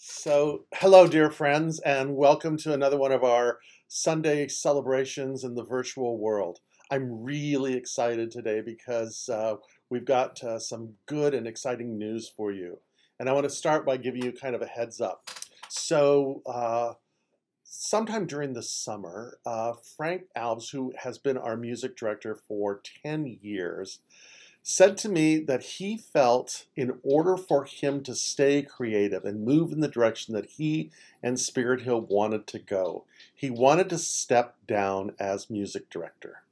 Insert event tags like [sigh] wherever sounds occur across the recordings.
So, hello, dear friends, and welcome to another one of our Sunday celebrations in the virtual world. I'm really excited today because uh, we've got uh, some good and exciting news for you. And I want to start by giving you kind of a heads up. So, uh, sometime during the summer, uh, Frank Alves, who has been our music director for 10 years, said to me that he felt in order for him to stay creative and move in the direction that he and Spirit Hill wanted to go, he wanted to step down as music director.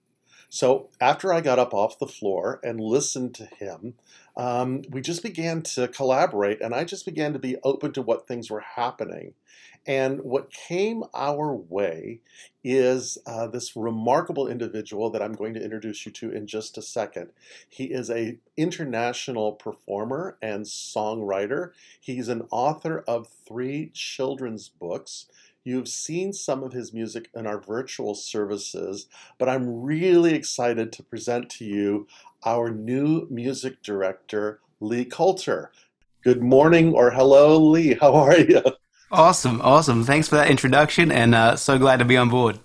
So after I got up off the floor and listened to him, um, we just began to collaborate, and I just began to be open to what things were happening. And what came our way is uh, this remarkable individual that I'm going to introduce you to in just a second. He is a international performer and songwriter. He's an author of three children's books. You've seen some of his music in our virtual services, but I'm really excited to present to you our new music director, Lee Coulter. Good morning or hello, Lee. How are you? Awesome, awesome. Thanks for that introduction, and uh, so glad to be on board.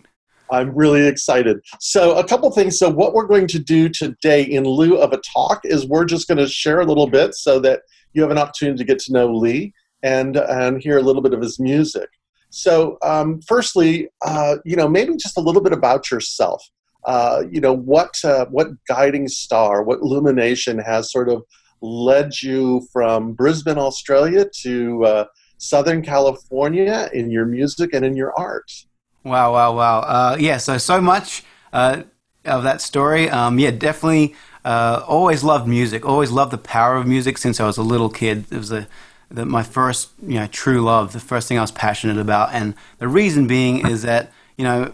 I'm really excited. So, a couple things. So, what we're going to do today, in lieu of a talk, is we're just going to share a little bit so that you have an opportunity to get to know Lee and and hear a little bit of his music. So, um, firstly, uh, you know, maybe just a little bit about yourself. Uh, you know, what uh, what guiding star, what illumination has sort of led you from Brisbane, Australia, to uh, Southern California in your music and in your art? Wow, wow, wow. Uh, yeah, so so much uh, of that story. Um, yeah, definitely. uh, always loved music. Always loved the power of music since I was a little kid. It was a the, my first, you know, true love, the first thing I was passionate about. And the reason being is that, you know,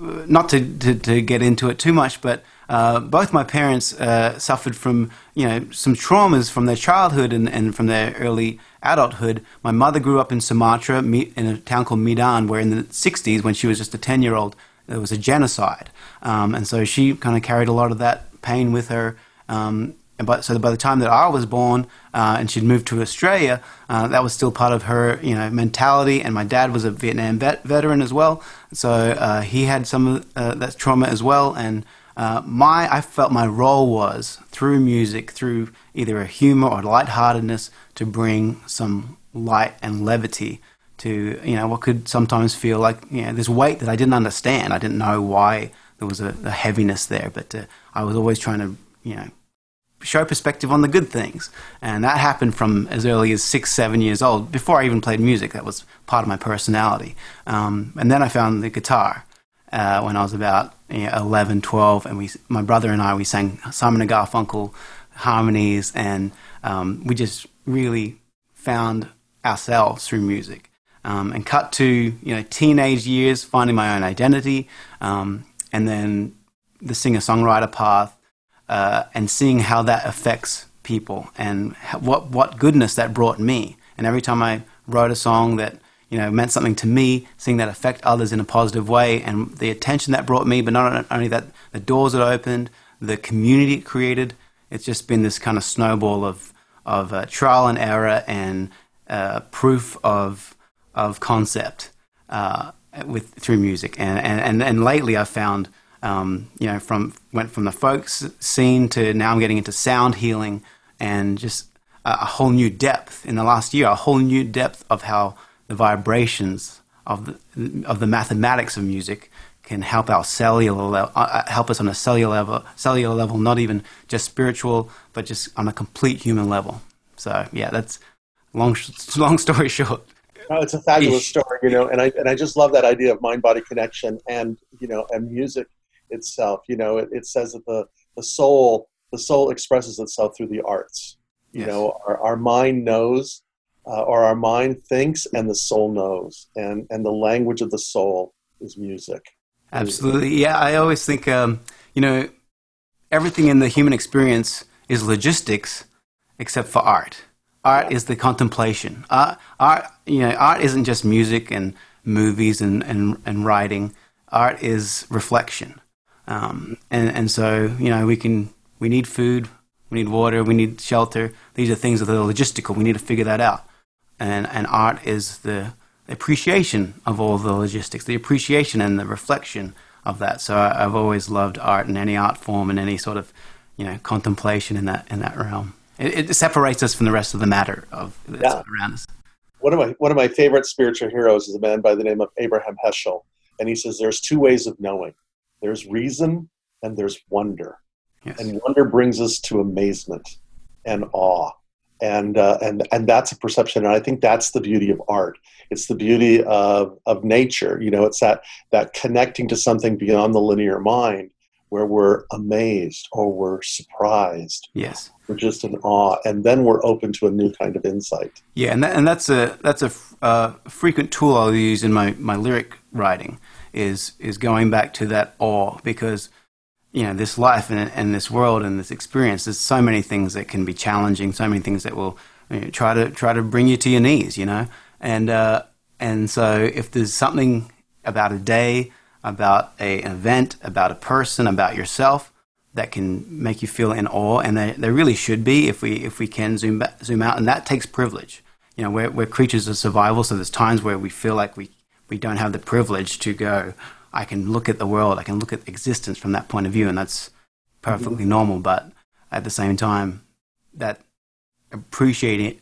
not to, to, to get into it too much, but uh, both my parents uh, suffered from, you know, some traumas from their childhood and, and from their early adulthood. My mother grew up in Sumatra, in a town called Medan, where in the 60s, when she was just a 10 year old, there was a genocide. Um, and so she kind of carried a lot of that pain with her. Um, but so by the time that I was born uh, and she'd moved to Australia, uh, that was still part of her, you know, mentality. And my dad was a Vietnam vet- veteran as well, so uh, he had some of uh, that trauma as well. And uh, my, I felt my role was through music, through either a humor or lightheartedness, to bring some light and levity to, you know, what could sometimes feel like, you know, this weight that I didn't understand. I didn't know why there was a, a heaviness there, but uh, I was always trying to, you know show perspective on the good things. And that happened from as early as six, seven years old, before I even played music. That was part of my personality. Um, and then I found the guitar uh, when I was about you know, 11, 12, and we, my brother and I, we sang Simon and Garfunkel harmonies, and um, we just really found ourselves through music. Um, and cut to you know teenage years, finding my own identity, um, and then the singer-songwriter path, uh, and seeing how that affects people and what what goodness that brought me. And every time I wrote a song that you know meant something to me, seeing that affect others in a positive way, and the attention that brought me, but not only that, the doors it opened, the community it created. It's just been this kind of snowball of of uh, trial and error and uh, proof of of concept uh, with through music. And, and and and lately, I've found um, you know, from went from the folk scene to now I'm getting into sound healing and just a, a, whole new depth in the last year, a whole new depth of how the vibrations of the, of the mathematics of music can help our cellular level, uh, uh, help us on a cellular level, cellular level, not even just spiritual, but just on a complete human level. So yeah, that's long, [laughs] long story short. Oh, it's a fabulous story, you know, and I and I just love that idea of mind body connection and you know and music itself. You know, it, it says that the, the soul the soul expresses itself through the arts. You yes. know, our, our mind knows, uh, or our mind thinks, and the soul knows, and and the language of the soul is music. Absolutely, yeah. I always think, um, you know, everything in the human experience is logistics, except for art. Art is the contemplation. Art, art, you know, art isn't just music and movies and, and, and writing. Art is reflection. Um, and, and so, you know, we can, we need food, we need water, we need shelter. These are things that are logistical. We need to figure that out. And and art is the appreciation of all the logistics, the appreciation and the reflection of that. So I, have always loved art and any art form and any sort of you know contemplation in that in that realm. It, it separates us from the rest of the matter of yeah. around us. One of my one of my favorite spiritual heroes is a man by the name of Abraham Heschel, and he says there's two ways of knowing: there's reason and there's wonder, yes. and wonder brings us to amazement and awe and uh, and and that's a perception and i think that's the beauty of art. It's the beauty of of nature you know it's that that connecting to something beyond the linear mind where we're amazed or we're surprised. Yes. We're just in awe and then we're open to a new kind of insight. Yeah and, that, and that's a that's a uh, frequent tool i'll use in my my lyric writing is is going back to that awe because you know this life and, and this world and this experience there's so many things that can be challenging so many things that will you know, try to try to bring you to your knees you know? And uh, and so if there's something about a day about a, an event about a person about yourself that can make you feel in awe and there, there really should be if we if we can zoom back, zoom out and that takes privilege. You know we're, we're creatures of survival so there's times where we feel like we we don't have the privilege to go I can look at the world, I can look at existence from that point of view, and that's perfectly mm-hmm. normal. But at the same time, that appreciating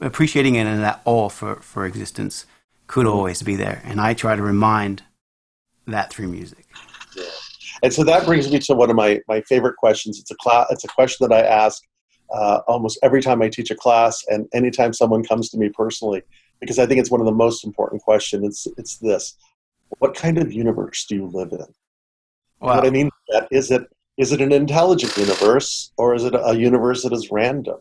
appreciating it and that awe for, for existence could always be there. And I try to remind that through music. Yeah. And so that brings me to one of my, my favorite questions. It's a class, it's a question that I ask uh, almost every time I teach a class, and anytime someone comes to me personally, because I think it's one of the most important questions. It's it's this: what kind of universe do you live in? Wow. What I mean that is it is it an intelligent universe or is it a universe that is random?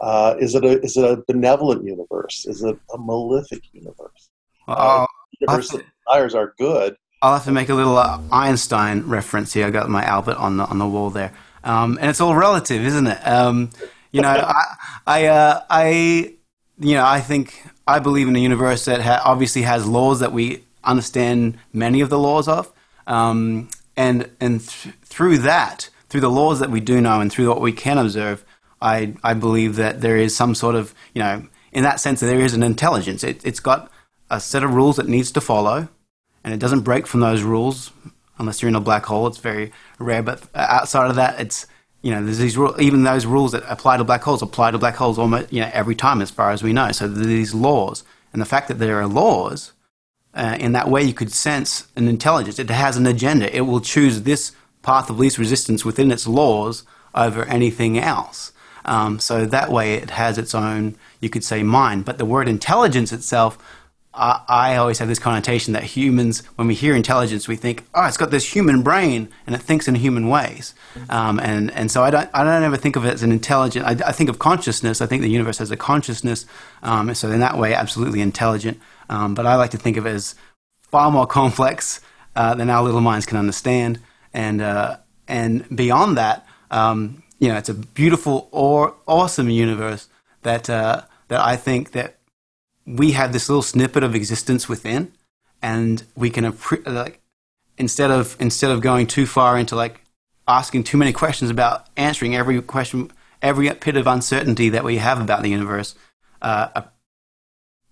Uh, is it a is it a benevolent universe? Is it a malefic universe? Uh, universe that desires are good. I'll have to make a little uh, Einstein reference here. I got my Albert on the on the wall there, um, and it's all relative, isn't it? Um, you know, [laughs] I I, uh, I you know I think I believe in a universe that ha- obviously has laws that we understand many of the laws of. Um, and and th- through that, through the laws that we do know and through what we can observe, I, I believe that there is some sort of, you know, in that sense, there is an intelligence. It, it's got a set of rules it needs to follow, and it doesn't break from those rules unless you're in a black hole. It's very rare, but outside of that, it's you know, there's these rules, even those rules that apply to black holes apply to black holes almost you know every time, as far as we know. So these laws, and the fact that there are laws uh, in that way, you could sense an intelligence. It has an agenda. It will choose this path of least resistance within its laws over anything else. Um, so that way, it has its own, you could say, mind. But the word intelligence itself, I, I always have this connotation that humans, when we hear intelligence, we think, oh, it's got this human brain and it thinks in human ways. Um, and, and so I don't, I don't ever think of it as an intelligent. I, I think of consciousness. I think the universe has a consciousness. Um, so in that way, absolutely intelligent. Um, but I like to think of it as far more complex uh, than our little minds can understand. And, uh, and beyond that, um, you know, it's a beautiful or awesome universe that, uh, that I think that we have this little snippet of existence within, and we can like instead of instead of going too far into like asking too many questions about answering every question, every bit of uncertainty that we have about the universe, uh,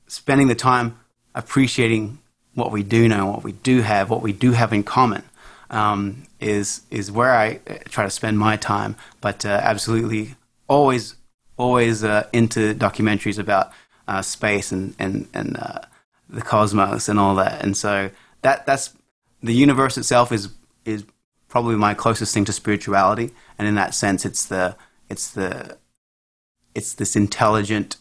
spending the time appreciating what we do know, what we do have, what we do have in common, um, is is where I uh, try to spend my time. But uh, absolutely, always always uh, into documentaries about uh, space and and and uh, the cosmos and all that. And so that that's the universe itself is is probably my closest thing to spirituality. And in that sense, it's the it's the it's this intelligent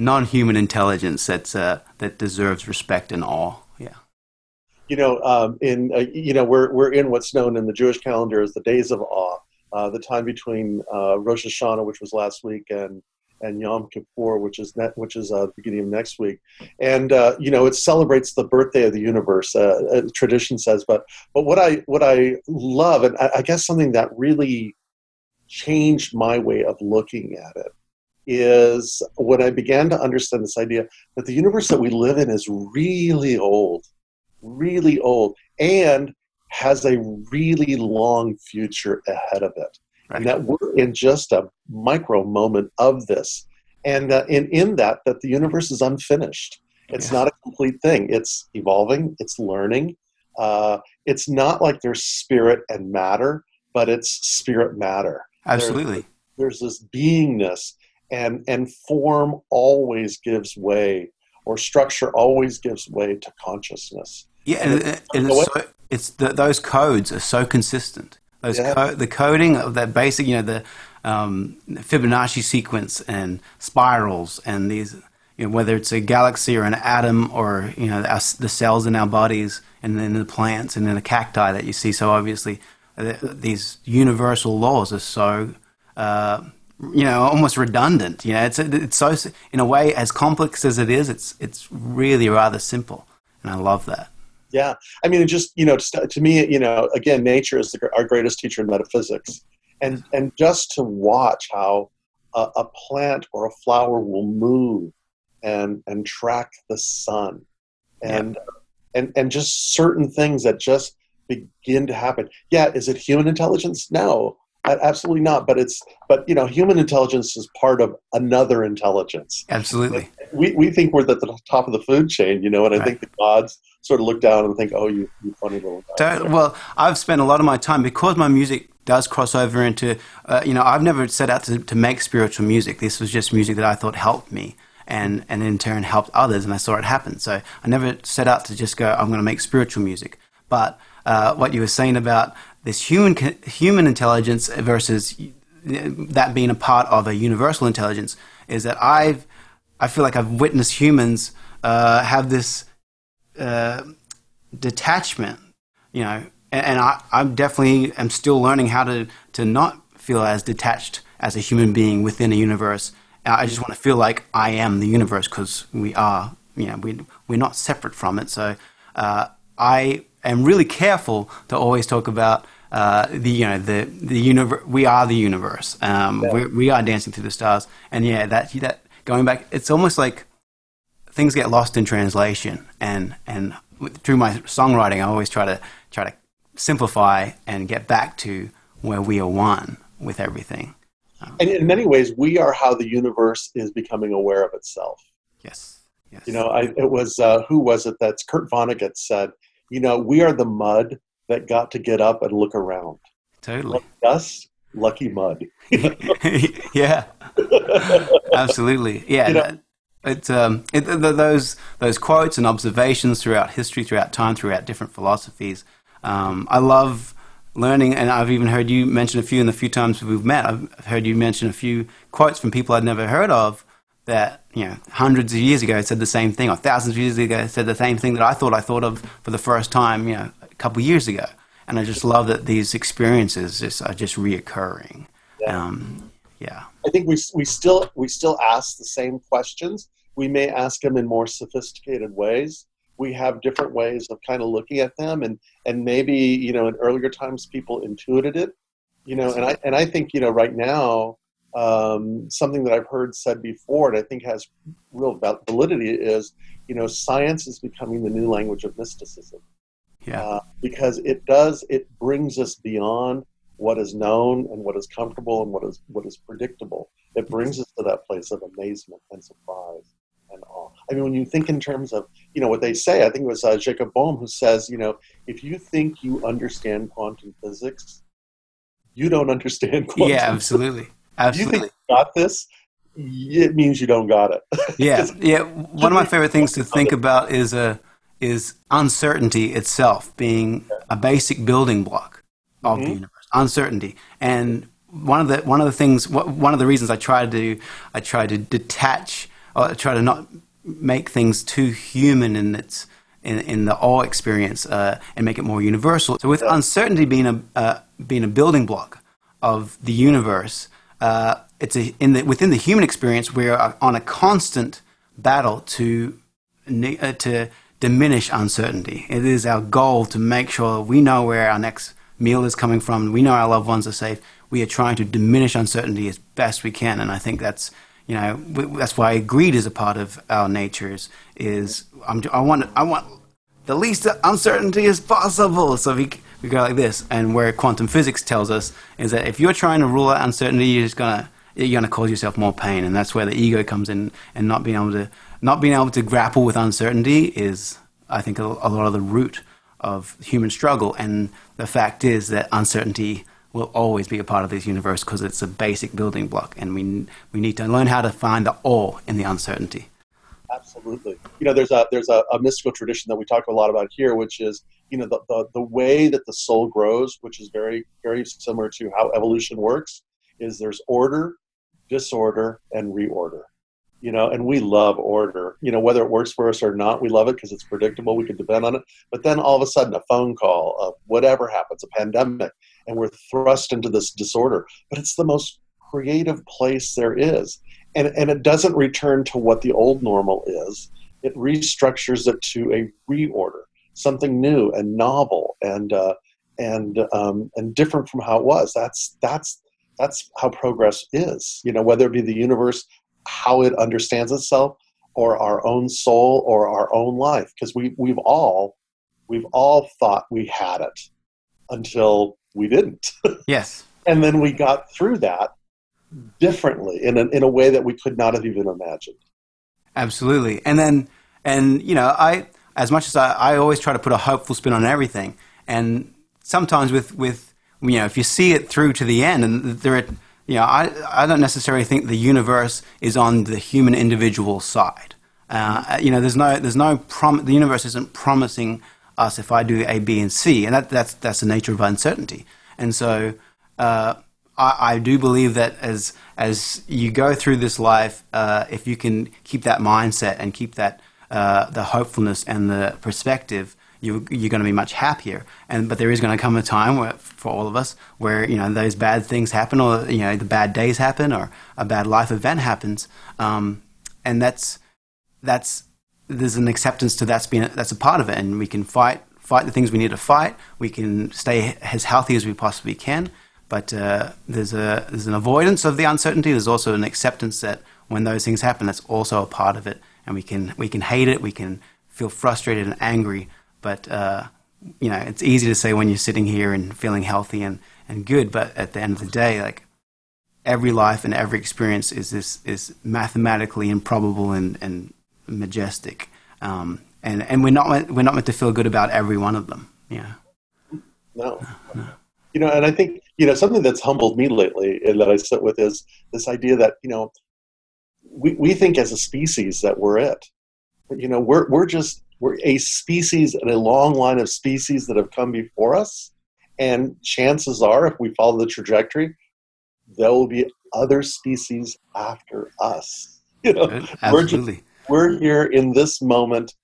non-human intelligence that's uh, that deserves respect and awe. Yeah. You know, um, in uh, you know, we're we're in what's known in the Jewish calendar as the days of awe, uh, the time between uh, Rosh Hashanah, which was last week, and and Yom Kippur, which is net, which is uh, the beginning of next week, and uh, you know it celebrates the birthday of the universe. tradition says, but but what I what I love, and I, I guess something that really changed my way of looking at it is when I began to understand this idea that the universe that we live in is really old, really old, and has a really long future ahead of it. Right. And that we're in just a micro moment of this. and uh, in in that that the universe is unfinished. It's Yes. not a complete thing. It's evolving. It's learning. Uh, it's not like there's spirit and matter, but it's spirit matter. Absolutely. There's this beingness, and and form always gives way, or structure always gives way to consciousness. Yeah, and, and it's, so, it's the, those codes are so consistent. Those Yeah. co- the coding of that basic, you know, the um, Fibonacci sequence and spirals and these, you know, whether it's a galaxy or an atom or you know our, the cells in our bodies and then the plants and then the cacti that you see so obviously. uh, These universal laws are so. Uh, you know, almost redundant. You know, it's it's so in a way as complex as it is, it's it's really rather simple, and I love that. Yeah, I mean, it just you know, to, to me, you know, again, nature is the, our greatest teacher in metaphysics, and and just to watch how a, a plant or a flower will move and and track the sun, and and and just certain things that just begin to happen. Yeah, is it human intelligence? No, absolutely not. But it's but you know, human intelligence is part of another intelligence Absolutely. we, we think we're at the top of the food chain, you know, and I Right. think the gods sort of look down and think, oh, you, you funny little guy. Well, I've spent a lot of my time because my music does cross over into, uh, you know, I've never set out to, to make spiritual music. This was just music that I thought helped me and, and in turn helped others, and I saw it happen. So I never set out to just go, I'm going to make spiritual music. But uh, what you were saying about this human human intelligence versus that being a part of a universal intelligence is that I've I feel like I've witnessed humans uh, have this uh, detachment, you know, and, and I, I'm definitely am still learning how to to not feel as detached as a human being within a universe. I just want to feel like I am the universe because we are, you know, we we're not separate from it. So uh, I am really careful to always talk about uh, the you know the the universe. We are the universe. Um, Yeah. we, we are dancing through the stars, and yeah, that that going back, it's almost like things get lost in translation, and and through my songwriting, I always try to try to simplify and get back to where we are one with everything. And in many ways, we are how the universe is becoming aware of itself. Yes, yes. You know, I, it was, uh, who was it? That's Kurt Vonnegut said, you know, we are the mud that got to get up and look around. totally. Us, lucky mud. [laughs] [laughs] yeah, absolutely. Yeah, You know- it's um, it, th th- those those quotes and observations throughout history, throughout time, throughout different philosophies. Um, I love learning, and I've even heard you mention a few in the few times we've met. I've heard you mention a few quotes from people I'd never heard of that you know hundreds of years ago said the same thing, or thousands of years ago said the same thing that I thought I thought of for the first time, you know, couple of years ago. And I just love that these experiences just are just reoccurring. Yeah. Um, yeah. I think we, we still we still ask the same questions. We may ask them in more sophisticated ways. We have different ways of kind of looking at them, and and maybe you know in earlier times people intuited it, you know, and I and I think you know right now um, something that I've heard said before, and I think has real validity is you know science is becoming the new language of mysticism Yeah. uh, because it does it brings us beyond what is known and what is comfortable and what is what is predictable. It brings us to that place of amazement and surprise and awe. I mean, when you think in terms of you know what they say, I think it was uh, Jacob Bohm who says, you know, if you think you understand quantum physics, you don't [laughs] understand quantum. yeah, absolutely. If you Absolutely. think you got this, it means you don't got it. Yeah. [laughs] Yeah. One of my favorite things to think about is uh, is uncertainty itself being a basic building block of the Mhm. universe. Uncertainty. And one of the one of the things one of the reasons I try to I try to detach or try to not make things too human in its in, in the awe experience uh, and make it more universal. So with uncertainty being a uh, being a building block of the universe, uh, it's a, in the within the human experience we're on a constant battle to uh, to diminish uncertainty. It is our goal to make sure we know where our next meal is coming from. We know our loved ones are safe. We are trying to diminish uncertainty as best we can, and I think that's you know that's why greed is a part of our natures. Is I'm, I want I want the least uncertainty as possible. So we we go like this, and where quantum physics tells us is that if you're trying to rule out uncertainty, you're just gonna you're to cause yourself more pain, and that's where the ego comes in, and not being able to not being able to grapple with uncertainty is, I think, a, a lot of the root of human struggle. And the fact is that uncertainty will always be a part of this universe because it's a basic building block, and we we need to learn how to find the awe in the uncertainty. Absolutely. You know, there's a there's a, a mystical tradition that we talk a lot about here, which is you know the, the the way that the soul grows, which is very very similar to how evolution works. Is there's order, disorder, and reorder you know and we love order. You know whether it works for us or not we love it because it's predictable we can depend on it. But then all of a sudden a phone call uh, whatever happens a pandemic and we're thrust into this disorder. But it's the most creative place there is. And and it doesn't return to what the old normal is. It restructures it to a reorder something new and novel and uh, and um, and different from how it was. That's that's that's how progress is you know whether it be the universe how it understands itself or our own soul or our own life because we, we've all we've all thought we had it until we didn't. [laughs] Yes. And then we got through that differently in a, in a way that we could not have even imagined. Absolutely. And then and you know i as much as I, I always try to put a hopeful spin on everything and sometimes with with you know if you see it through to the end and there you know, I, I don't necessarily think the universe is on the human individual side. Uh, you know, there's no, there's no prom- the universe isn't promising us if I do A, B, and C, and that, that's, that's the nature of uncertainty. And so, uh, I, I, do believe that as, as you go through this life, uh, if you can keep that mindset and keep that, uh, the hopefulness and the perspective, you, you're going to be much happier. And but there is going to come a time where, for all of us, where you know those bad things happen, or you know the bad days happen, or a bad life event happens, um, and that's that's there's an acceptance to that's being that's a part of it, and we can fight fight the things we need to fight. We can stay as healthy as we possibly can. But uh, there's a there's an avoidance of the uncertainty. There's also an acceptance that when those things happen, that's also a part of it, and we can we can hate it. We can feel frustrated and angry but uh, you know, it's easy to say when you're sitting here and feeling healthy and, and good. But at the end of the day, like every life and every experience is this is mathematically improbable and, and majestic. Um, and and we're not meant, we're not meant to feel good about every one of them. Yeah. No. no. You know, and I think you know something that's humbled me lately and that I sit with is this idea that you know we we think as a species that we're it. You know, we're we're just we're a species and a long line of species that have come before us. And chances are, if we follow the trajectory, there will be other species after us. [laughs] You know, Absolutely. We're, just, we're here in this moment,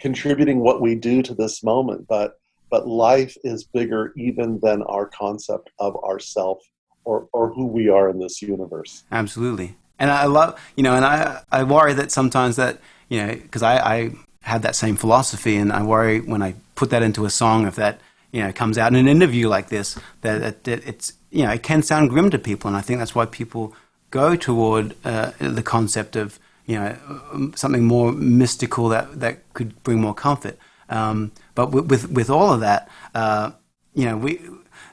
contributing what we do to this moment. But but life is bigger even than our concept of ourself or, or who we are in this universe. Absolutely. And I love, you know, and I, I worry that sometimes that, you know, because I, I have that same philosophy, and I worry when I put that into a song if that you know comes out in an interview like this that, that, that it's you know it can sound grim to people, and I think that's why people go toward uh, the concept of you know something more mystical that that could bring more comfort. Um, but with, with, with all of that, uh, you know, we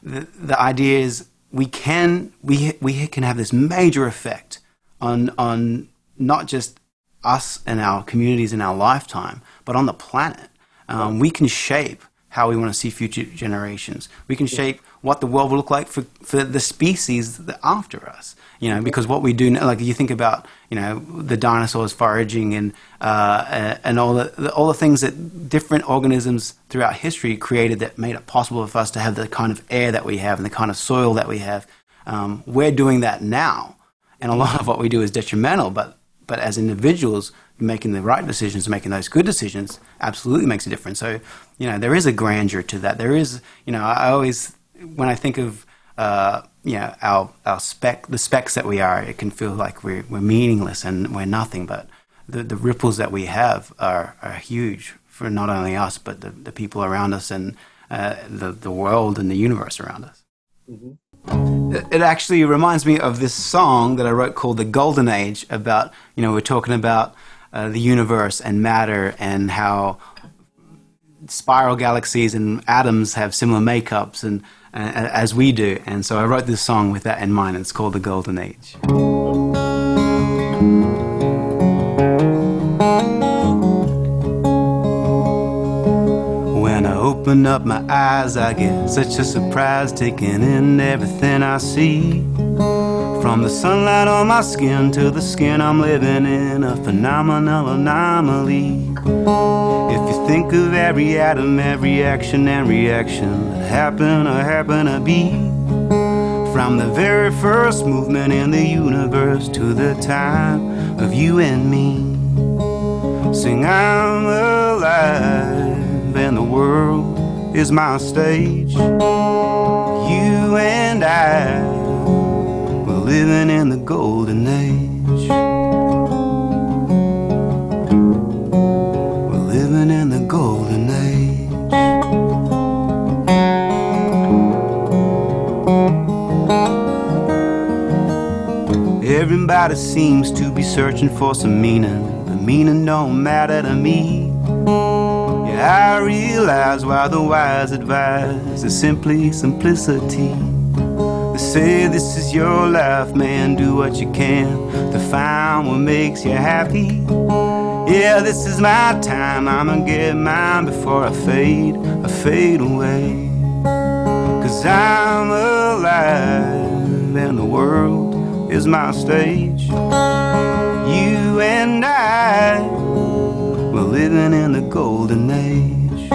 the, the idea is we can we we can have this major effect on on not just us and our communities in our lifetime, but on the planet. Um, we can shape how we want to see future generations. We can shape what the world will look like for, for the species that after us. You know, because what we do, like you think about, you know, the dinosaurs foraging and uh, and all the all the things that different organisms throughout history created that made it possible for us to have the kind of air that we have and the kind of soil that we have. Um, we're doing that now, and a lot of what we do is detrimental. But but as individuals, making the right decisions, making those good decisions, absolutely makes a difference. So, you know, there is a grandeur to that. There is, you know, I always, when I think of, uh, you know, our, our spec, the specs that we are, it can feel like we're, we're meaningless and we're nothing, but the, the ripples that we have are, are huge for not only us, but the, the people around us and uh, the, the world and the universe around us. Mm-hmm. It actually reminds me of this song that I wrote called The Golden Age about, you know, we're talking about uh, the universe and matter and how spiral galaxies and atoms have similar makeups and uh, as we do. And so I wrote this song with that in mind. It's called The Golden Age. Open up my eyes, I get such a surprise taking in everything I see. From the sunlight on my skin to the skin I'm living in, a phenomenal anomaly. If you think of every atom, every action and reaction that happened or happen to be, from the very first movement in the universe to the time of you and me. Sing, I'm alive, and the world is my stage. You and I, we're living in the golden age. We're living in the golden age. Everybody seems to be searching for some meaning, but meaning don't matter to me. I realize why the wise advise is simply simplicity. They say this is your life, man, do what you can to find what makes you happy. Yeah, this is my time, I'ma get mine before I fade, I fade away. Cause I'm alive and the world is my stage. You and I, living in the golden age.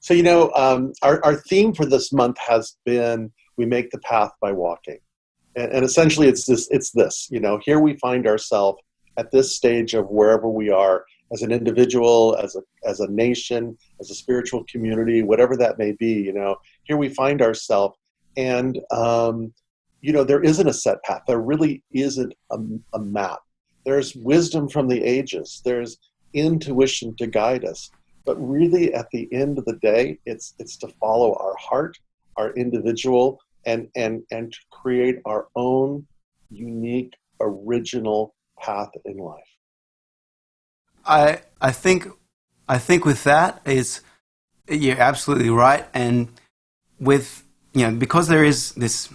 So, you know, um, our, our theme for this month has been We Make the Path by Walking. And, and essentially, it's this, it's this, you know, here we find ourselves at this stage of wherever we are as an individual, as a, as a nation, as a spiritual community, whatever that may be, you know, here we find ourselves and um, you know there isn't a set path there really isn't a, a, map there's wisdom from the ages. There's intuition to guide us. But really at the end of the day it's it's to follow our heart our individual and and and to create our own unique original path in life. I i think i think with that is you're absolutely right. And with you know, because there is this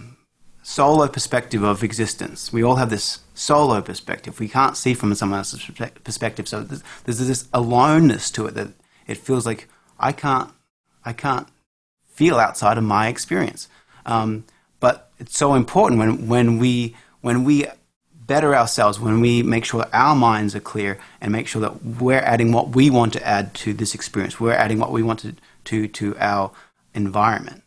solo perspective of existence, we all have this solo perspective. We can't see from someone else's perspective, so there's, there's this aloneness to it that it feels like I can't, I can't feel outside of my experience. Um, but it's so important when when we when we better ourselves, when we make sure that our minds are clear and make sure that we're adding what we want to add to this experience, we're adding what we want to to, to our environment.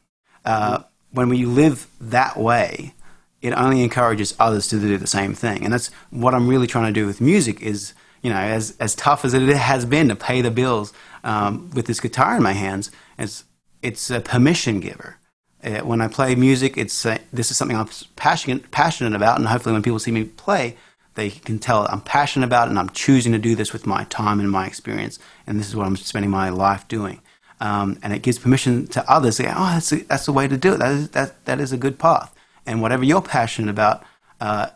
Uh, when we live that way, it only encourages others to do the same thing. And that's what I'm really trying to do with music is, you know, as, as tough as it has been to pay the bills um, with this guitar in my hands, it's, it's a permission giver. Uh, when I play music, it's uh, this is something I'm passionate, passionate about, and hopefully when people see me play, they can tell I'm passionate about it and I'm choosing to do this with my time and my experience, and this is what I'm spending my life doing um, and it gives permission to others to say, oh, that's, a, that's the way to do it. That is, that, that is a good path. And whatever you're passionate about, uh,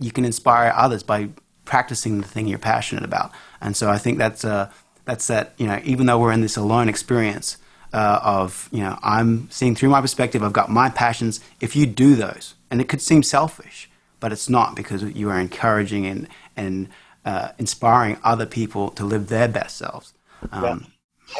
you can inspire others by practicing the thing you're passionate about. And so I think that's, uh, that's that, you know, even though we're in this alone experience uh, of, you know, I'm seeing through my perspective, I've got my passions. If you do those, and it could seem selfish, but it's not because you are encouraging and, and uh, inspiring other people to live their best selves. Um, yeah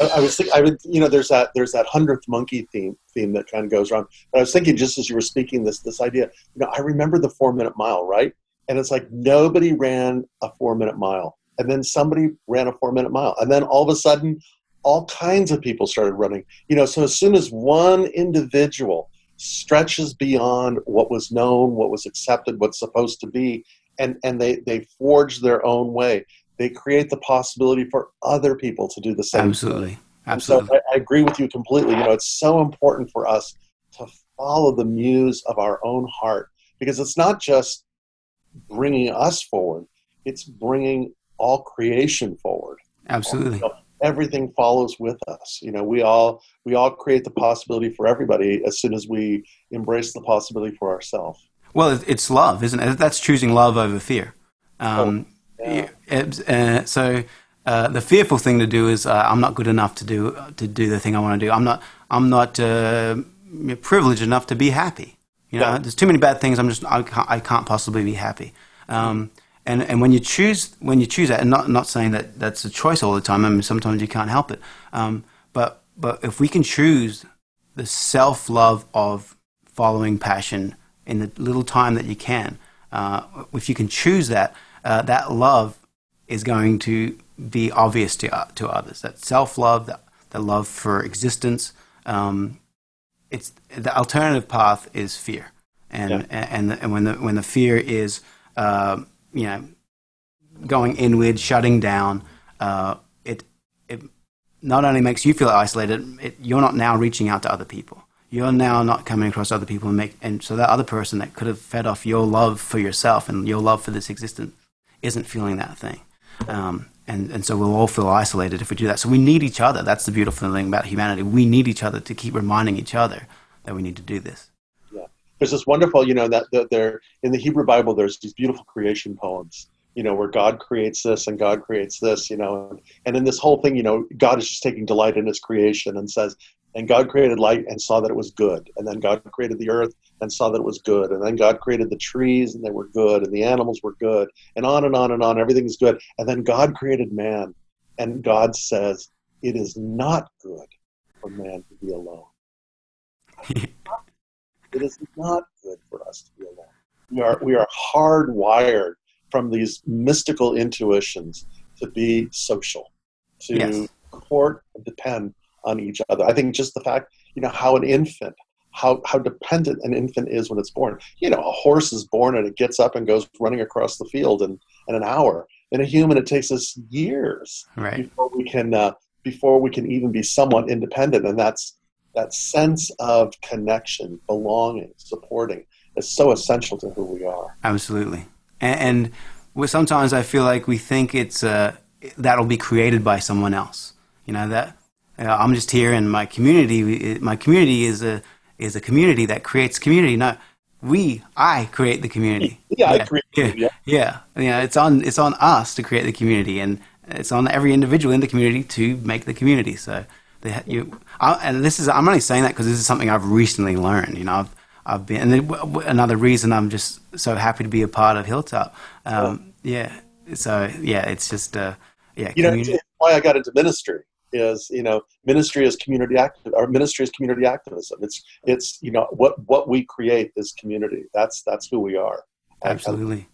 I, I was thinking, I would, you know, there's that there's that hundredth monkey theme theme that kind of goes around. But I was thinking just as you were speaking this this idea, you know, I remember the four minute mile, right? And it's like nobody ran a four minute mile, and then somebody ran a four minute mile, and then all of a sudden, all kinds of people started running. You know, so as soon as one individual stretches beyond what was known, what was accepted, what's supposed to be, and and they they forge their own way they create the possibility for other people to do the same. Absolutely. Absolutely. so I, I, agree with you completely. You know, it's so important for us to follow the muse of our own heart because it's not just bringing us forward, it's bringing all creation forward. Absolutely. You know, everything follows with us. You know, we all we all create the possibility for everybody as soon as we embrace the possibility for ourselves. Well, it's love, isn't it? That's choosing love over fear. Um, oh yeah. Uh, so uh, the fearful thing to do is uh, I'm not good enough to do to do the thing I want to do. I'm not I'm not uh, privileged enough to be happy. You know, yeah. there's too many bad things. I'm just I can't, I can't possibly be happy. Um, and and when you choose when you choose that, and not not saying that that's a choice all the time. I mean, sometimes you can't help it. Um, but but if we can choose the self love of following passion in the little time that you can, uh, if you can choose that, uh, that love is going to be obvious to uh, to others. That self love, that the love for existence. Um, it's the alternative path is fear, and yeah. and and when the when the fear is uh, you know, going inward, shutting down, uh, it it not only makes you feel isolated, it, you're not now reaching out to other people. You're now not coming across other people and make, and so that other person that could have fed off your love for yourself and your love for this existence isn't feeling that thing. Um, and, and so we'll all feel isolated if we do that. So we need each other. That's the beautiful thing about humanity. We need each other to keep reminding each other that we need to do this Yeah. there's this wonderful, you know, that, that there in the Hebrew Bible, there's these beautiful creation poems, you know, where God creates this and God creates this, you know, and, and in this whole thing, you know, God is just taking delight in His creation and says, and God created light and saw that it was good, and then God created the earth and saw that it was good, and then God created the trees and they were good, and the animals were good, and on and on and on, everything's good, and then God created man, and God says, it is not good for man to be alone. [laughs] It is not good for us to be alone. We are, we are hardwired from these mystical intuitions to be social, to yes. support and depend on each other. I think just the fact, you know, how an infant, how, how dependent an infant is when it's born. You know, a horse is born and it gets up and goes running across the field in, in an hour. In a human, it takes us years right. before we can uh, before we can even be somewhat independent, and that's that sense of connection, belonging, supporting is so essential to who we are. Absolutely. And, and sometimes I feel like we think it's uh, that'll be created by someone else. You know that I'm just here in my community. My community is a is a community that creates community. Not we, I create the community. Yeah, [laughs] yeah. I create. Yeah, yeah, yeah. yeah. It's on it's on us to create the community, and it's on every individual in the community to make the community. So they, you, I, and this is I'm only saying that because this is something I've recently learned. You know, I've I've been and another reason I'm just so happy to be a part of Hilltop. Um, yeah. So yeah, it's just uh, yeah. You community. know, why I got into ministry is you know ministry is community active our ministry is community activism it's it's you know what what we create is community that's that's who we are absolutely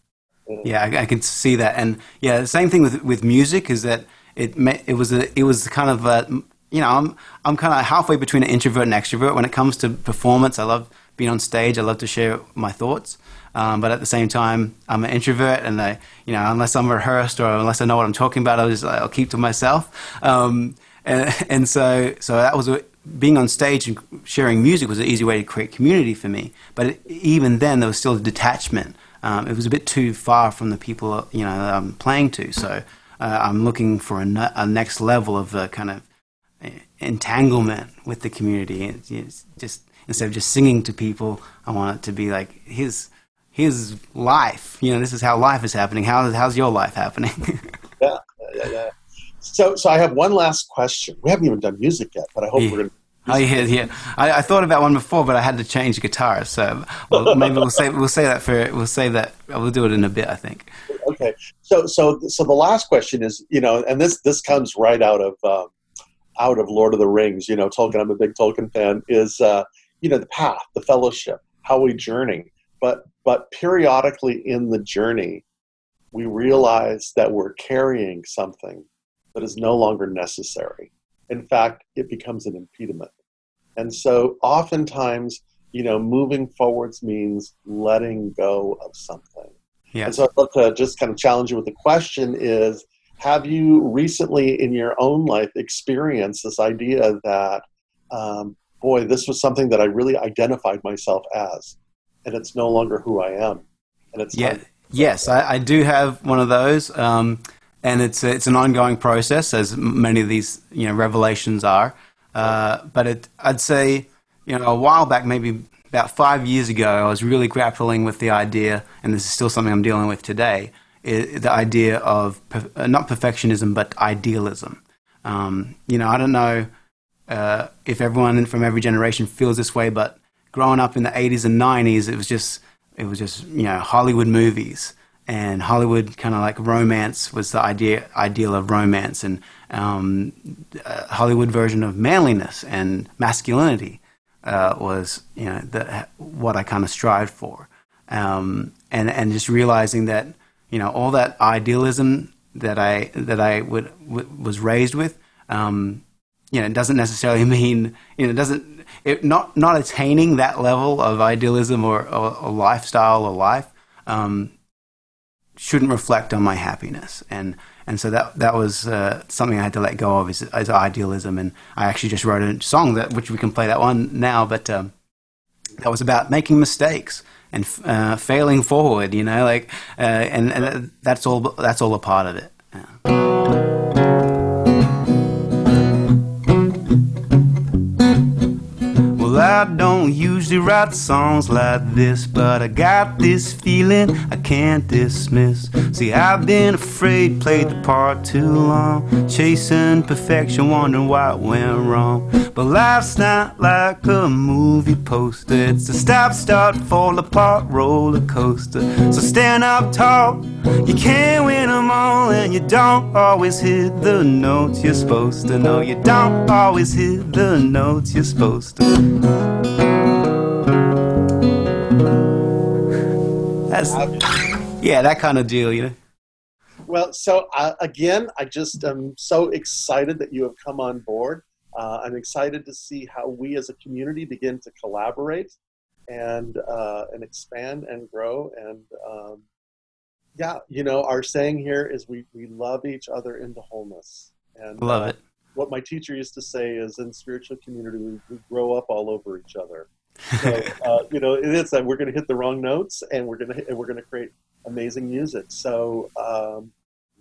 yeah I, I, can see that and yeah the same thing with with music is that it it was a it was kind of a you know, I'm I'm kind of halfway between an introvert and extrovert when it comes to performance. I love being on stage. I love to share my thoughts. Um, but at the same time, I'm an introvert, and I, you know, unless I'm rehearsed or unless I know what I'm talking about, I'll just I'll keep to myself. Um, and, and, so, so that was a, being on stage and sharing music was an easy way to create community for me. But it, even then, there was still a detachment. Um, it was a bit too far from the people, you know, I'm playing to. So uh, I'm looking for a, a next level of the kind of entanglement with the community. It's, it's just instead of just singing to people, I want it to be like his his life. You know, this is how life is happening. How how's your life happening? [laughs] yeah, yeah, yeah. So, so I have one last question. We haven't even done music yet, but I hope yeah. we're going to. Oh yeah, yeah. I, I, thought about one before, but I had to change guitar. So well, [laughs] maybe we'll save we'll say that for we'll save that we'll do it in a bit. I think. Okay. So so so the last question is you know, and this this comes right out of um, out of Lord of the Rings, you know, Tolkien, I'm a big Tolkien fan, is, uh, you know, the path, the fellowship, how we journey. But, but periodically in the journey, we realize that we're carrying something that is no longer necessary. In fact, it becomes an impediment. And so oftentimes, you know, moving forwards means letting go of something. Yeah. And so I'd love to just kind of challenge you with the question is, have you recently in your own life experienced this idea that, um, boy, this was something that I really identified myself as, and it's no longer who I am? And it's yeah, yes, I, I, do have one of those, um, and it's it's an ongoing process, as many of these you know revelations are. Uh, but it, I'd say, you know, a while back, maybe about five years ago, I was really grappling with the idea, and this is still something I'm dealing with today, the idea of uh, not perfectionism but idealism. Um, you know, I don't know uh, if everyone from every generation feels this way, but growing up in the 80s and 90s, it was just it was just you know Hollywood movies and Hollywood kind of like romance was the idea ideal of romance and um, Hollywood version of manliness and masculinity uh, was you know the, what I kind of strived for, um, and and just realizing that you know all that idealism that I that I would, w- was raised with, um, you know, it doesn't necessarily [laughs] mean you know it doesn't it, not not attaining that level of idealism or, or, or lifestyle or life um, shouldn't reflect on my happiness. And and so that that was uh, something I had to let go of is, is, idealism. And I actually just wrote a song that which we can play that one now but um, that was about making mistakes and uh, failing forward you know like uh, and and that's all that's all a part of it. Yeah. I don't usually write songs like this, but I got this feeling I can't dismiss. See, I've been afraid, played the part too long, chasing perfection, wondering what went wrong. But life's not like a movie poster, it's a stop, start, fall apart roller coaster. So stand up tall, you can't win them all, and you don't always hit the notes you're supposed to. No, you don't always hit the notes you're supposed to. That's yeah, that kind of deal, you know. Well, so uh, again, I just am so excited that you have come on board. Uh, I'm excited to see how we as a community begin to collaborate and uh, and expand and grow. And um, yeah, you know, our saying here is we we love each other into wholeness. And love uh, it what my teacher used to say is in spiritual community we, we grow up all over each other. [laughs] So uh, you know it is that we're going to hit the wrong notes and we're going to and we're going to create amazing music. So um,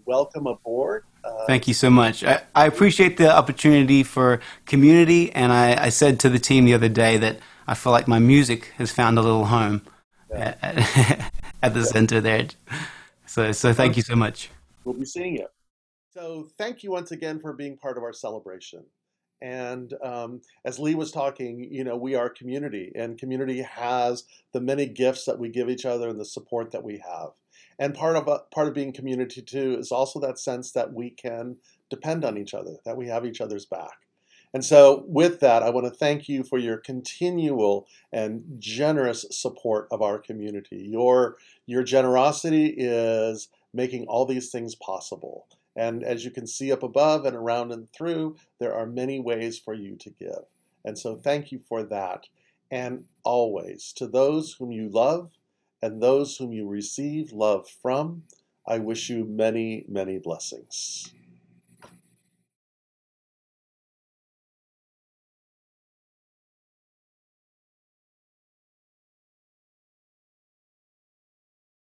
welcome aboard. Uh, thank you so much. I, I, appreciate the opportunity for community and I, I, said to the team the other day that i feel like my music has found a little home yeah. at, [laughs] at, the center there. So so thank you so much. We'll be seeing you so thank you once again for being part of our celebration. And um, as Lee was talking, you know, we are community, and community has the many gifts that we give each other and the support that we have. And part of uh, part of being community too is also that sense that we can depend on each other, that we have each other's back. And so, with that, I want to thank you for your continual and generous support of our community. Your your generosity is making all these things possible. And as you can see up above and around and through, there are many ways for you to give. And so thank you for that. And always, to those whom you love and those whom you receive love from, I wish you many, many blessings.